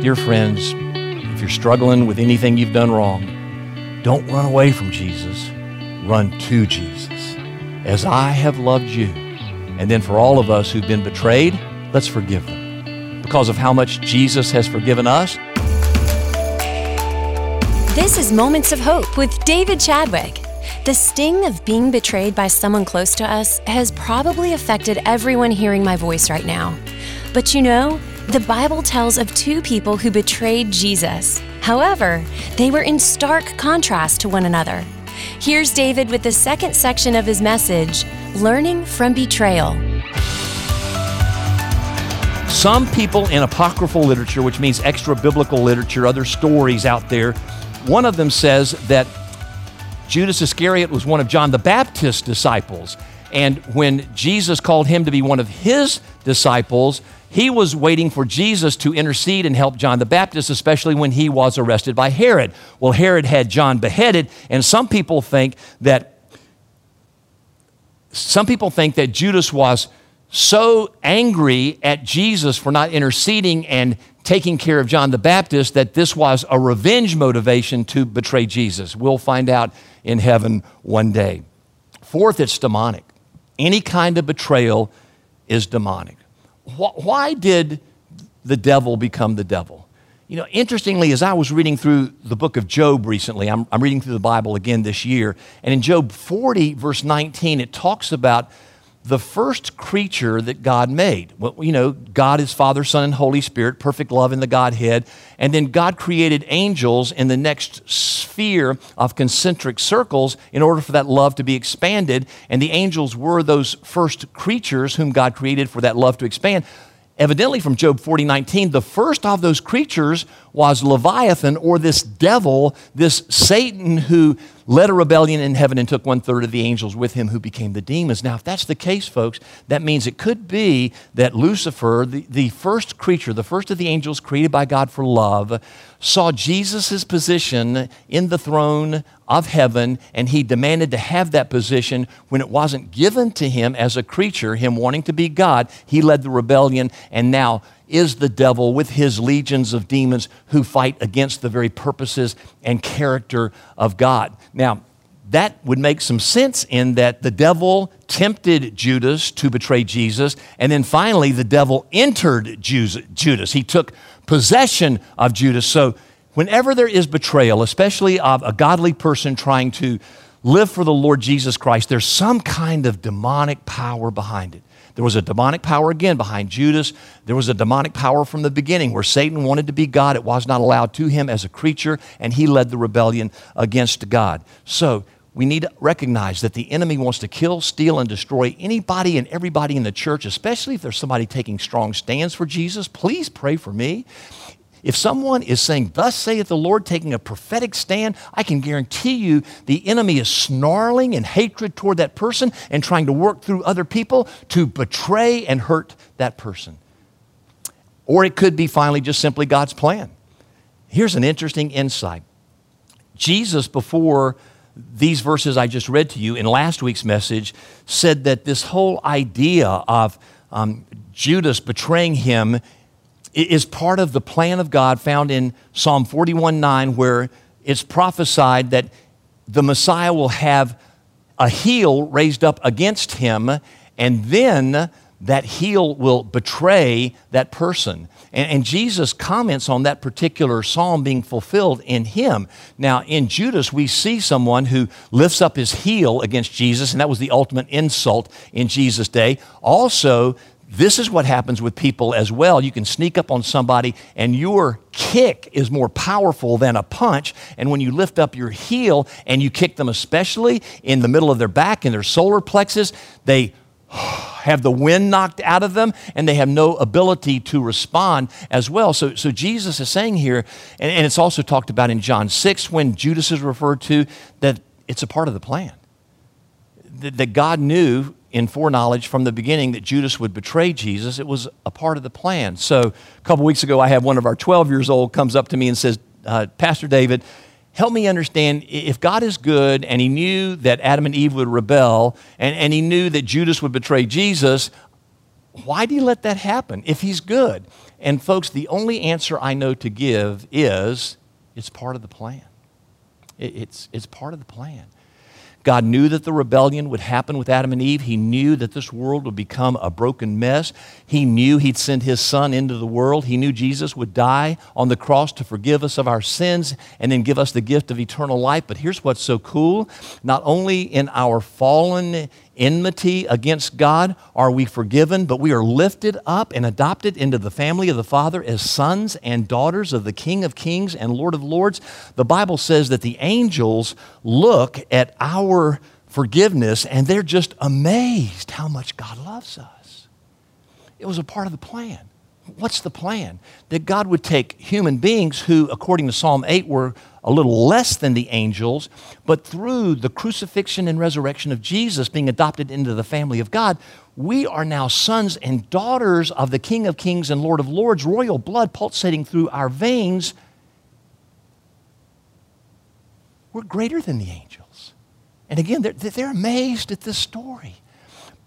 Dear friends, if you're struggling with anything you've done wrong, don't run away from Jesus. Run to Jesus. As I have loved you. And then for all of us who've been betrayed, let's forgive them. Because of how much Jesus has forgiven us. This is Moments of Hope with David Chadwick. The sting of being betrayed by someone close to us has probably affected everyone hearing my voice right now. But you know, the Bible tells of two people who betrayed Jesus. However, they were in stark contrast to one another. Here's David with the second section of his message Learning from Betrayal. Some people in apocryphal literature, which means extra biblical literature, other stories out there, one of them says that Judas Iscariot was one of John the Baptist's disciples. And when Jesus called him to be one of his disciples, he was waiting for Jesus to intercede and help John the Baptist, especially when he was arrested by Herod. Well, Herod had John beheaded, and some people think that some people think that Judas was so angry at Jesus for not interceding and taking care of John the Baptist that this was a revenge motivation to betray Jesus. We'll find out in heaven one day. Fourth, it's demonic. Any kind of betrayal is demonic why did the devil become the devil? You know, interestingly, as I was reading through the book of Job recently, I'm, I'm, reading through the Bible again this year, and in Job 40, verse 19, it talks about the first creature that God made. Well, you know, God is Father, Son, and Holy Spirit, perfect love in the Godhead. And then God created angels in the next sphere of concentric circles in order for that love to be expanded. And the angels were those first creatures whom God created for that love to expand. Evidently, from Job 40 19, the first of those creatures was Leviathan, or this devil, this Satan who led a rebellion in heaven and took one third of the angels with him who became the demons. Now, if that's the case, folks, that means it could be that Lucifer, the, the first creature, the first of the angels created by God for love, saw Jesus' position in the throne of heaven and he demanded to have that position when it wasn't given to him as a creature, him wanting to be God. He led the rebellion and now is the devil with his legions of demons who fight against the very purposes and character of God. Now, that would make some sense in that the devil tempted Judas to betray Jesus, and then finally the devil entered Judas. He took possession of Judas. So, whenever there is betrayal, especially of a godly person trying to live for the Lord Jesus Christ, there's some kind of demonic power behind it. There was a demonic power again behind Judas. There was a demonic power from the beginning where Satan wanted to be God. It was not allowed to him as a creature, and he led the rebellion against God. So, we need to recognize that the enemy wants to kill, steal, and destroy anybody and everybody in the church, especially if there's somebody taking strong stands for Jesus. Please pray for me. If someone is saying, Thus saith the Lord, taking a prophetic stand, I can guarantee you the enemy is snarling in hatred toward that person and trying to work through other people to betray and hurt that person. Or it could be finally just simply God's plan. Here's an interesting insight Jesus, before these verses I just read to you in last week's message, said that this whole idea of um, Judas betraying him is part of the plan of God found in Psalm 41 9, where it's prophesied that the Messiah will have a heel raised up against him, and then that heel will betray that person. And, and, Jesus comments on that particular psalm being fulfilled in him. Now, in Judas, we see someone who lifts up his heel against Jesus, and that was the ultimate insult in Jesus' day. Also, this is what happens with people as well. You can sneak up on somebody, and your kick is more powerful than a punch. And when you lift up your heel and you kick them, especially in the middle of their back, in their solar plexus, they have the wind knocked out of them and they have no ability to respond as well. So, so Jesus is saying here, and, and it's also talked about in John 6 when Judas is referred to, that it's a part of the plan. That, that God knew in foreknowledge from the beginning that Judas would betray Jesus. It was a part of the plan. So a couple weeks ago, I had one of our 12 years old comes up to me and says, uh, Pastor David, help me understand if God is good and he knew that Adam and Eve would rebel and, and he knew that Judas would betray Jesus, why do you let that happen if he's good? And, folks, the only answer I know to give is it's part of the plan. It's, it's part of the plan. God knew that the rebellion would happen with Adam and Eve. He knew that this world would become a broken mess. He knew He'd send His Son into the world. He knew Jesus would die on the cross to forgive us of our sins and then give us the gift of eternal life. But here's what's so cool not only in our fallen enmity against God are we forgiven, but we are lifted up and adopted into the family of the Father as sons and daughters of the King of Kings and Lord of Lords. The Bible says that the angels look at our forgiveness and they're just amazed how much God loves us. It was a part of the plan. What's the plan? That God would take human beings who, according to Psalm 8, were a little less than the angels, but through the crucifixion and resurrection of Jesus being adopted into the family of God, we are now sons and daughters of the King of Kings and Lord of Lords, royal blood pulsating through our veins. We're greater than the angels. And again, they're, they're amazed at this story.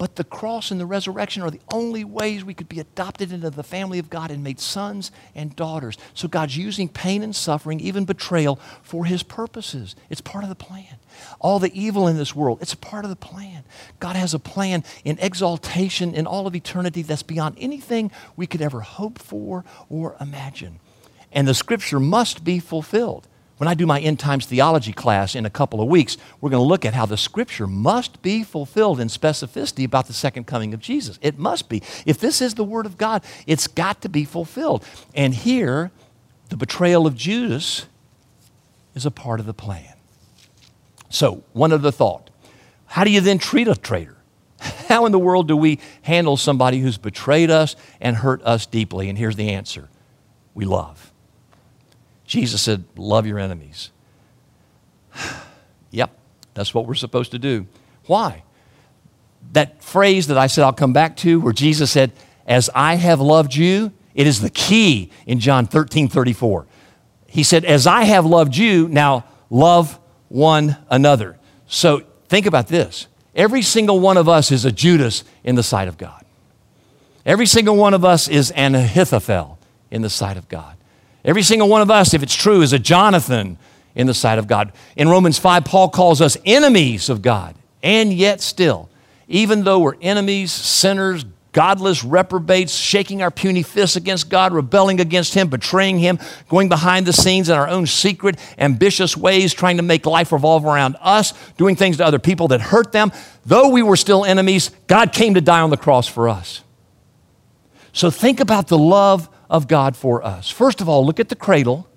But the cross and the resurrection are the only ways we could be adopted into the family of God and made sons and daughters. So God's using pain and suffering, even betrayal, for his purposes. It's part of the plan. All the evil in this world, it's a part of the plan. God has a plan in exaltation in all of eternity that's beyond anything we could ever hope for or imagine. And the scripture must be fulfilled. When I do my end times theology class in a couple of weeks, we're going to look at how the scripture must be fulfilled in specificity about the second coming of Jesus. It must be. If this is the word of God, it's got to be fulfilled. And here, the betrayal of Judas is a part of the plan. So, one other thought how do you then treat a traitor? How in the world do we handle somebody who's betrayed us and hurt us deeply? And here's the answer we love. Jesus said, Love your enemies. yep, that's what we're supposed to do. Why? That phrase that I said I'll come back to, where Jesus said, As I have loved you, it is the key in John 13 34. He said, As I have loved you, now love one another. So think about this. Every single one of us is a Judas in the sight of God. Every single one of us is an Ahithophel in the sight of God. Every single one of us, if it's true, is a Jonathan in the sight of God. In Romans 5, Paul calls us enemies of God. And yet, still, even though we're enemies, sinners, godless reprobates, shaking our puny fists against God, rebelling against Him, betraying Him, going behind the scenes in our own secret, ambitious ways, trying to make life revolve around us, doing things to other people that hurt them, though we were still enemies, God came to die on the cross for us. So think about the love of God for us. First of all, look at the cradle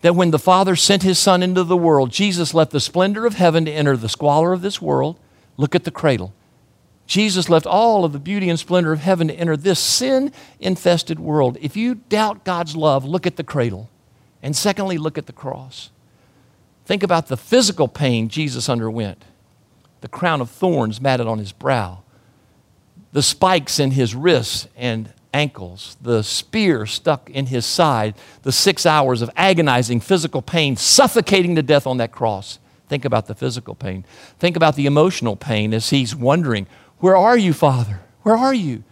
that when the Father sent his Son into the world, Jesus left the splendor of heaven to enter the squalor of this world. Look at the cradle. Jesus left all of the beauty and splendor of heaven to enter this sin infested world. If you doubt God's love, look at the cradle. And secondly, look at the cross. Think about the physical pain Jesus underwent the crown of thorns matted on his brow, the spikes in his wrists and ankles, the spear stuck in his side, the six hours of agonizing physical pain, suffocating to death on that cross. Think about the physical pain. Think about the emotional pain as he's wondering, Where are you, Father? Where are you?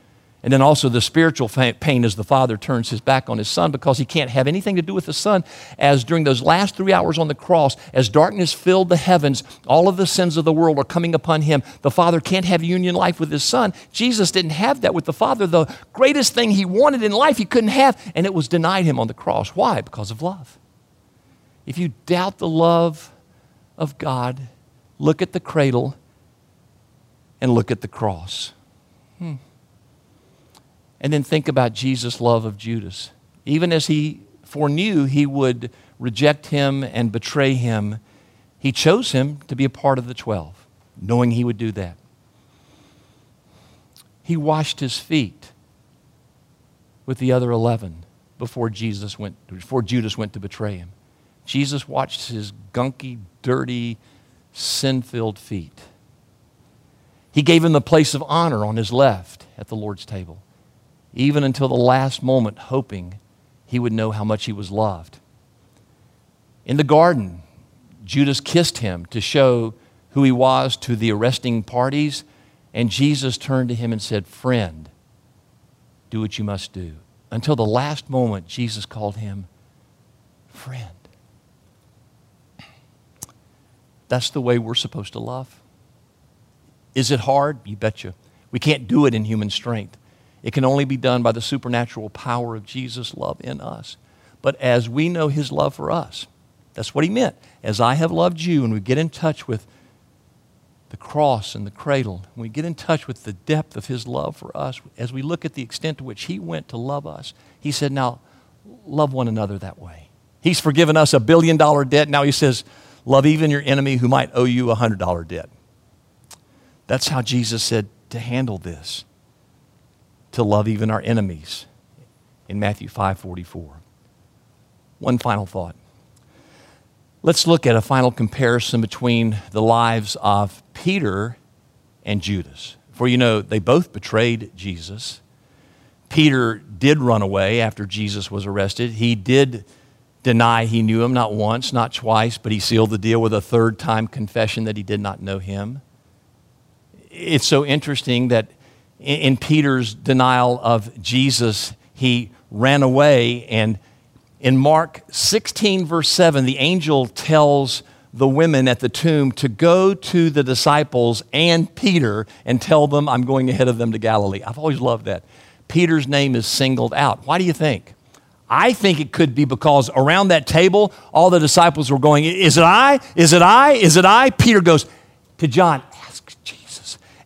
And then also the spiritual pain as the father turns his back on his son because he can't have anything to do with the son. As during those last three hours on the cross, as darkness filled the heavens, all of the sins of the world are coming upon him. The father can't have union life with his son. Jesus didn't have that with the father. The greatest thing he wanted in life he couldn't have, and it was denied him on the cross. Why? Because of love. If you doubt the love of God, look at the cradle and look at the cross. Hmm. And then think about Jesus' love of Judas. Even as he foreknew he would reject him and betray him, he chose him to be a part of the 12, knowing he would do that. He washed his feet with the other 11 before Jesus went before Judas went to betray him. Jesus washed his gunky, dirty, sin-filled feet. He gave him the place of honor on his left at the Lord's table even until the last moment, hoping he would know how much he was loved. In the garden, Judas kissed him to show who he was to the arresting parties, and Jesus turned to him and said, Friend, do what you must do. until the last moment, Jesus called him friend. That's the way we're supposed to love. Is it hard? You betcha. We can't do it in human strength. It can only be done by the supernatural power of Jesus' love in us. But as we know his love for us, that's what he meant. As I have loved you, and we get in touch with the cross and the cradle, and we get in touch with the depth of his love for us, as we look at the extent to which he went to love us, he said, Now, love one another that way. He's forgiven us a billion dollar debt. Now he says, Love even your enemy who might owe you a hundred dollar debt. That's how Jesus said to handle this, to love even our enemies in Matthew 5:44. One final thought. Let's look at a final comparison between the lives of Peter and Judas. For you know, they both betrayed Jesus. Peter did run away after Jesus was arrested. He did deny he knew him, not once, not twice, but he sealed the deal with a third time confession that he did not know him. It's so interesting that in Peter's denial of Jesus, he ran away. And in Mark 16, verse 7, the angel tells the women at the tomb to go to the disciples and Peter and tell them, I'm going ahead of them to Galilee. I've always loved that. Peter's name is singled out. Why do you think? I think it could be because around that table, all the disciples were going, Is it I? Is it I? Is it I? Peter goes to John, Ask Jesus.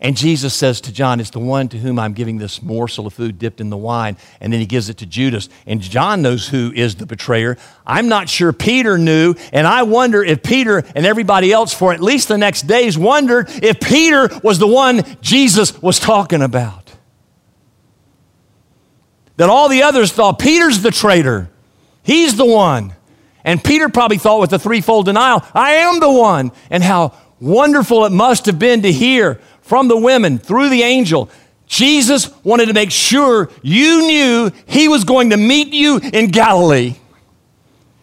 And Jesus says to John, It's the one to whom I'm giving this morsel of food dipped in the wine. And then he gives it to Judas. And John knows who is the betrayer. I'm not sure Peter knew. And I wonder if Peter and everybody else for at least the next days wondered if Peter was the one Jesus was talking about that all the others thought Peter's the traitor. He's the one. And Peter probably thought with the threefold denial, I am the one. And how wonderful it must have been to hear from the women through the angel. Jesus wanted to make sure you knew he was going to meet you in Galilee.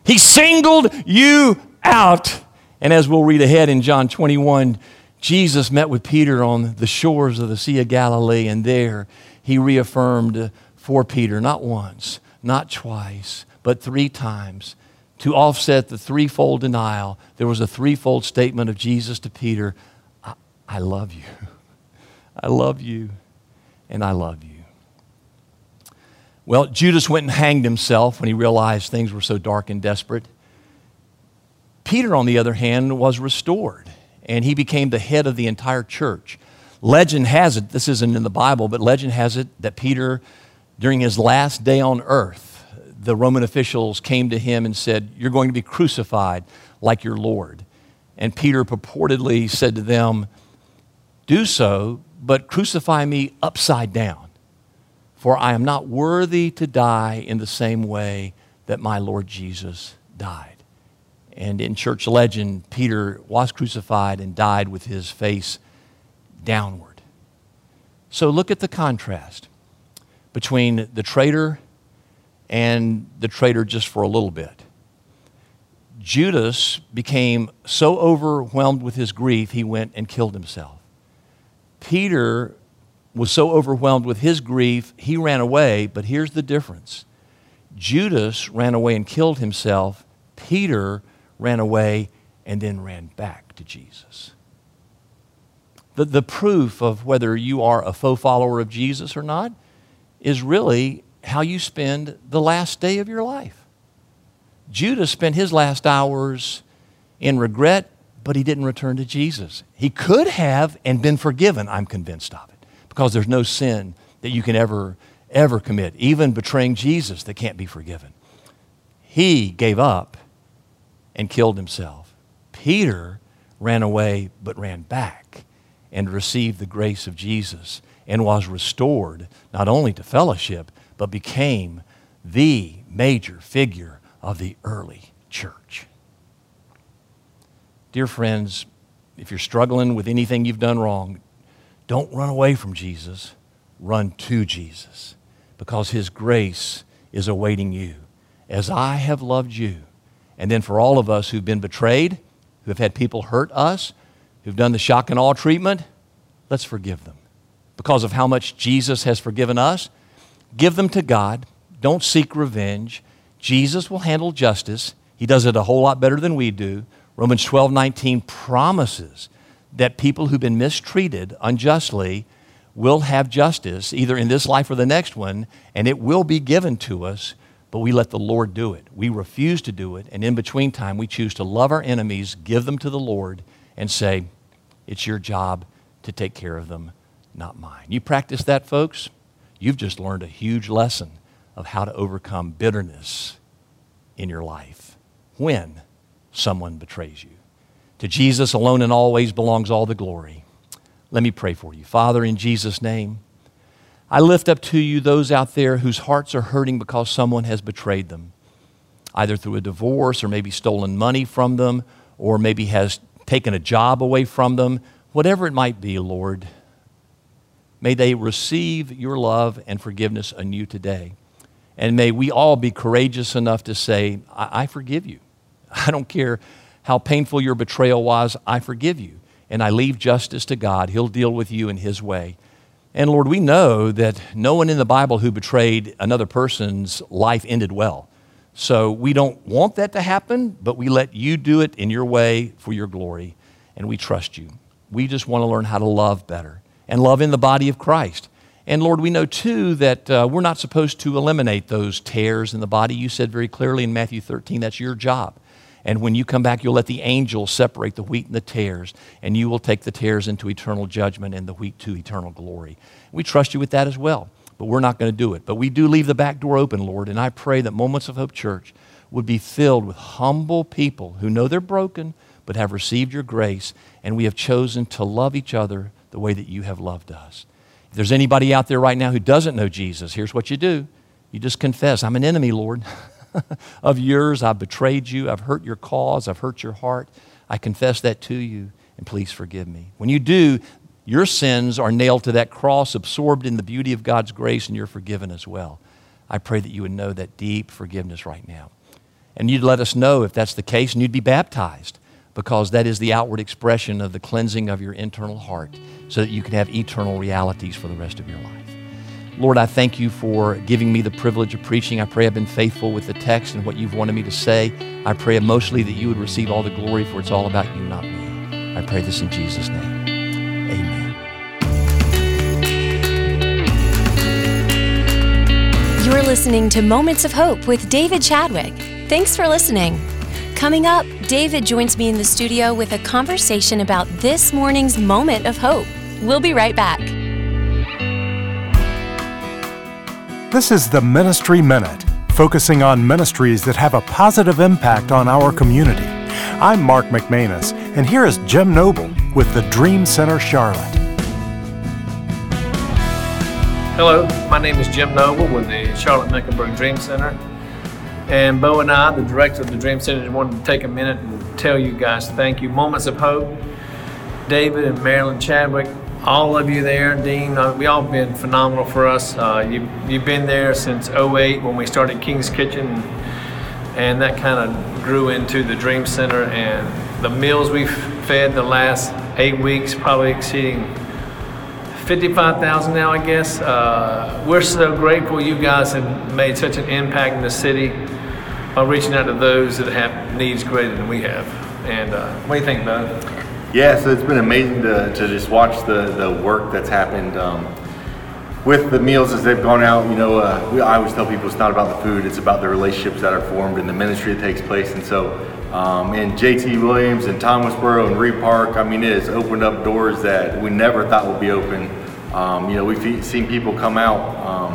He singled you out. And as we'll read ahead in John 21, Jesus met with Peter on the shores of the Sea of Galilee, and there he reaffirmed for Peter, not once, not twice, but three times. To offset the threefold denial, there was a threefold statement of Jesus to Peter I, I love you. I love you, and I love you. Well, Judas went and hanged himself when he realized things were so dark and desperate. Peter, on the other hand, was restored, and he became the head of the entire church. Legend has it, this isn't in the Bible, but legend has it that Peter during his last day on earth, the Roman officials came to him and said, You're going to be crucified like your Lord. And Peter purportedly said to them, Do so, but crucify me upside down, for I am not worthy to die in the same way that my Lord Jesus died. And in church legend, Peter was crucified and died with his face downward. So look at the contrast between the traitor and the traitor just for a little bit. Judas became so overwhelmed with his grief, he went and killed himself. Peter was so overwhelmed with his grief, he ran away, but here's the difference Judas ran away and killed himself, Peter ran away and then ran back to Jesus. The, the proof of whether you are a faux follower of Jesus or not is really how you spend the last day of your life. Judas spent his last hours in regret, but he didn't return to Jesus. He could have and been forgiven, I'm convinced of it, because there's no sin that you can ever, ever commit, even betraying Jesus, that can't be forgiven. He gave up and killed himself. Peter ran away but ran back and received the grace of Jesus and was restored not only to fellowship, but became the major figure of the early church. Dear friends, if you're struggling with anything you've done wrong, don't run away from Jesus, run to Jesus, because his grace is awaiting you. As I have loved you. And then for all of us who've been betrayed, who have had people hurt us, who've done the shock and awe treatment, let's forgive them because of how much Jesus has forgiven us, give them to God. Don't seek revenge. Jesus will handle justice. He does it a whole lot better than we do. Romans 12 19 promises that people who've been mistreated unjustly will have justice, either in this life or the next one, and it will be given to us, but we let the Lord do it. We refuse to do it, and in between time, we choose to love our enemies, give them to the Lord, and say, It's your job to take care of them, not mine. You practice that, folks, you've just learned a huge lesson of how to overcome bitterness in your life when someone betrays you. To Jesus alone and always belongs all the glory. Let me pray for you. Father, in Jesus' name, I lift up to you those out there whose hearts are hurting because someone has betrayed them, either through a divorce or maybe stolen money from them or maybe has taken a job away from them. Whatever it might be, Lord, may they receive your love and forgiveness anew today. And may we all be courageous enough to say, I, I forgive you. I don't care how painful your betrayal was, I forgive you. And I leave justice to God. He'll deal with you in His way. And Lord, we know that no one in the Bible who betrayed another person's life ended well. So we don't want that to happen, but we let you do it in your way for your glory, and we trust you. We just want to learn how to love better and love in the body of Christ. And Lord, we know too that uh, we're not supposed to eliminate those tares in the body. You said very clearly in Matthew 13 that's your job. And when you come back, you'll let the angels separate the wheat and the tares, and you will take the tares into eternal judgment and the wheat to eternal glory. We trust you with that as well, but we're not going to do it. But we do leave the back door open, Lord, and I pray that Moments of Hope Church would be filled with humble people who know they're broken, but have received your grace, and we have chosen to love each other the way that you have loved us. If there's anybody out there right now who doesn't know Jesus, here's what you do you just confess, I'm an enemy, Lord. of yours. I've betrayed you. I've hurt your cause. I've hurt your heart. I confess that to you, and please forgive me. When you do, your sins are nailed to that cross, absorbed in the beauty of God's grace, and you're forgiven as well. I pray that you would know that deep forgiveness right now. And you'd let us know if that's the case, and you'd be baptized because that is the outward expression of the cleansing of your internal heart so that you can have eternal realities for the rest of your life. Lord, I thank you for giving me the privilege of preaching. I pray I've been faithful with the text and what you've wanted me to say. I pray emotionally that you would receive all the glory, for it's all about you, not me. I pray this in Jesus' name. Amen. You're listening to Moments of Hope with David Chadwick. Thanks for listening. Coming up, David joins me in the studio with a conversation about this morning's moment of hope. We'll be right back. This is the Ministry Minute, focusing on ministries that have a positive impact on our community. I'm Mark McManus, and here is Jim Noble with the Dream Center Charlotte. Hello, my name is Jim Noble with the Charlotte Mecklenburg Dream Center. And Bo and I, the director of the Dream Center, wanted to take a minute and tell you guys thank you. Moments of Hope, David and Marilyn Chadwick, all of you there, Dean, uh, we all been phenomenal for us. Uh, you, you've been there since 08 when we started King's Kitchen, and that kind of grew into the Dream Center. And the meals we've fed the last eight weeks, probably exceeding 55,000 now, I guess. Uh, we're so grateful you guys have made such an impact in the city by reaching out to those that have needs greater than we have. And uh, what do you think, Bud? Yeah, so it's been amazing to, to just watch the, the work that's happened um, with the meals as they've gone out. You know, uh, we, I always tell people it's not about the food, it's about the relationships that are formed and the ministry that takes place. And so, um, in JT Williams and Thomasboro and Reid Park, I mean, it has opened up doors that we never thought would be open. Um, you know, we've seen people come out um,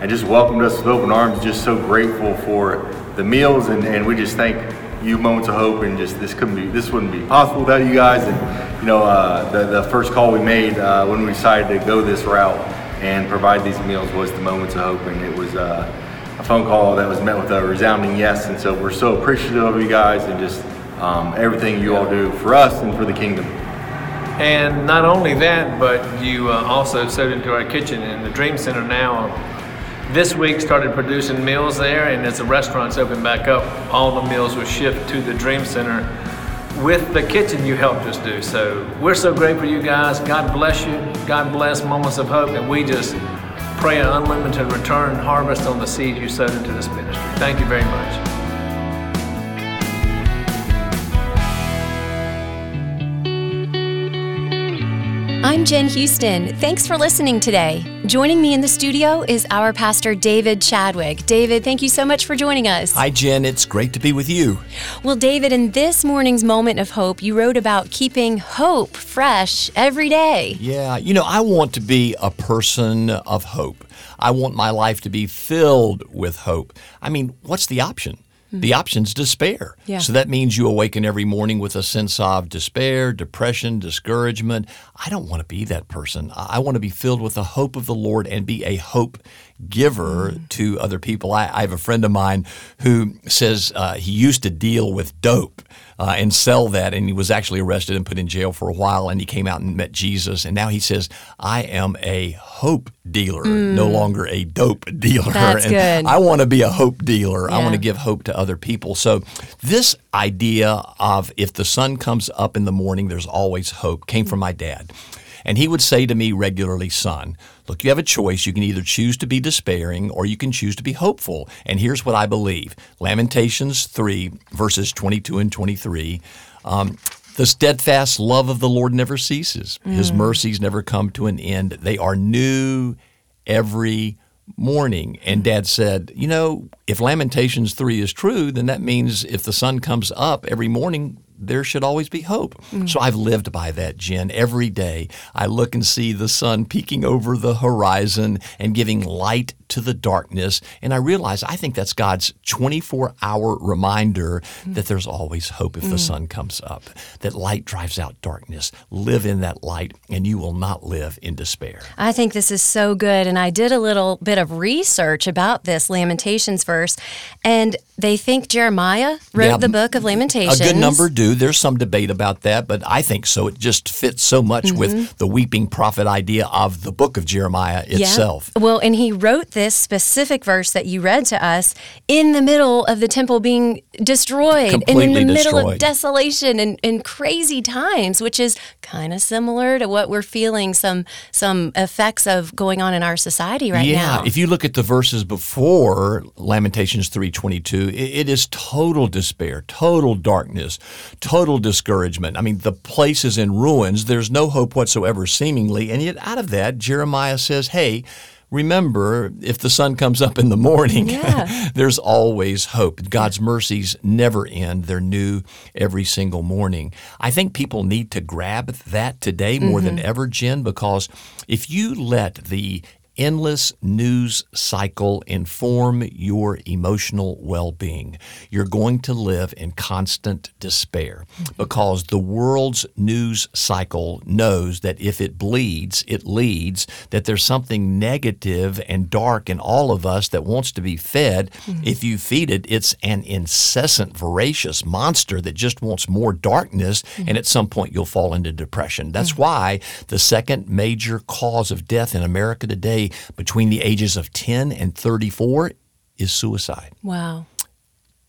and just welcomed us with open arms, just so grateful for the meals, and, and we just thank you moments of hope and just this couldn't be this wouldn't be possible without you guys. And you know uh, the, the first call we made uh, when we decided to go this route and provide these meals was the moments of hope. And it was uh, a phone call that was met with a resounding yes. And so we're so appreciative of you guys and just um, everything you all do for us and for the kingdom. And not only that but you uh, also sowed into our kitchen and the dream center now this week started producing meals there, and as the restaurants open back up, all the meals were shipped to the Dream Center with the kitchen you helped us do. So we're so grateful you guys. God bless you. God bless Moments of Hope, and we just pray an unlimited return harvest on the seed you sowed into this ministry. Thank you very much. I'm Jen Houston. Thanks for listening today. Joining me in the studio is our pastor, David Chadwick. David, thank you so much for joining us. Hi, Jen. It's great to be with you. Well, David, in this morning's moment of hope, you wrote about keeping hope fresh every day. Yeah, you know, I want to be a person of hope. I want my life to be filled with hope. I mean, what's the option? Mm. The option's despair. Yeah. So that means you awaken every morning with a sense of despair, depression, discouragement. I don't want to be that person. I want to be filled with the hope of the Lord and be a hope giver to other people. I, I have a friend of mine who says uh, he used to deal with dope uh, and sell that, and he was actually arrested and put in jail for a while. And he came out and met Jesus, and now he says, "I am a hope dealer, no longer a dope dealer." That's and good. I want to be a hope dealer. I want to give hope to other people. So this idea of if the sun comes up in the morning, there's always hope came from my dad. And he would say to me regularly, son, look, you have a choice. You can either choose to be despairing or you can choose to be hopeful. And here's what I believe Lamentations 3, verses 22 and 23. Um, the steadfast love of the Lord never ceases, his mercies never come to an end. They are new every morning. And dad said, You know, if Lamentations 3 is true, then that means if the sun comes up every morning, there should always be hope. Mm. So I've lived by that, Jen. Every day I look and see the sun peeking over the horizon and giving light to the darkness. And I realize I think that's God's 24 hour reminder mm. that there's always hope if the mm. sun comes up, that light drives out darkness. Live in that light, and you will not live in despair. I think this is so good. And I did a little bit of research about this Lamentations verse, and they think Jeremiah wrote Yeah, the book of Lamentations. A good number do. There's some debate about that, but I think so. It just fits so much Mm-hmm. with the weeping prophet idea of the book of Jeremiah itself. Yeah. Well, and he wrote this specific verse that you read to us in the middle of the temple being destroyed and in Completely the middle of destroyed. desolation and, and crazy times, which is kind of similar to what we're feeling some some effects of going on in our society right yeah, now. Yeah, if you look at the verses before Lamentations 3:22, it, it is total despair, total darkness, total discouragement. I mean, the place is in ruins. There's no hope whatsoever seemingly, and yet out of that Jeremiah says, "Hey, Remember, if the sun comes up in the morning, Yeah. there's always hope. God's mercies never end. They're new every single morning. I think people need to grab that today more than mm-hmm. ever, Jen, because if you let the endless news cycle inform your emotional well being. You're going to live in constant despair because the world's news cycle knows that if it bleeds, it leads, that there's something negative and dark in all of us that wants to be fed. Mm-hmm. If you feed it, it's an incessant, voracious monster that just wants more darkness, and mm-hmm. at some point you'll fall into depression. That's mm-hmm. why the second major cause of death in America today between the ages of 10 and 34 is suicide. wow.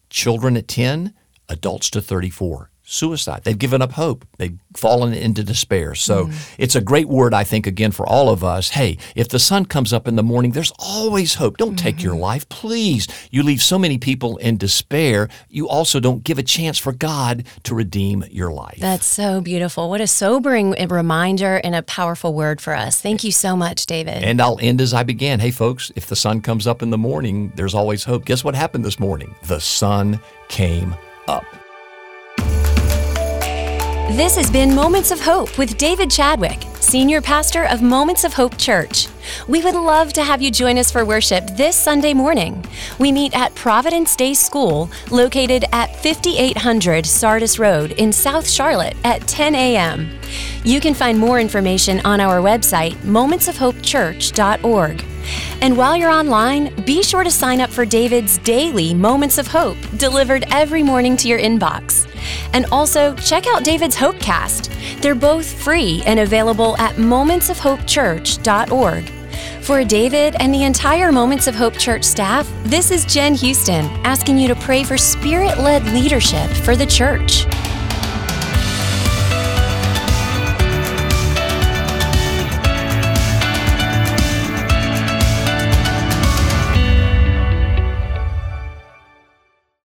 Children at 10, adults to 34. Suicide. They've given up hope. They've fallen into despair. So mm. it's a great word, I think, again, for all of us. Hey, if the sun comes up in the morning, there's always hope. Don't take your mm-hmm. life, please. You leave so many people in despair. You also don't give a chance for God to redeem your life. That's so beautiful. What a sobering reminder and a powerful word for us. Thank you so much, David. And I'll end as I began. Hey, folks, if the sun comes up in the morning, there's always hope. Guess what happened this morning? The sun came up. This has been Moments of Hope with David Chadwick, Senior Pastor of Moments of Hope Church. We would love to have you join us for worship this Sunday morning. We meet at Providence Day School, located at 5800 Sardis Road in South Charlotte at 10 a.m. You can find more information on our website, momentsofhopechurch.org. And while you're online, be sure to sign up for David's daily Moments of Hope, delivered every morning to your inbox. And also, check out David's Hopecast. They're both free and available at momentsofhopechurch.org. For David and the entire Moments of Hope Church staff, this is Jen Houston asking you to pray for spirit led leadership for the church.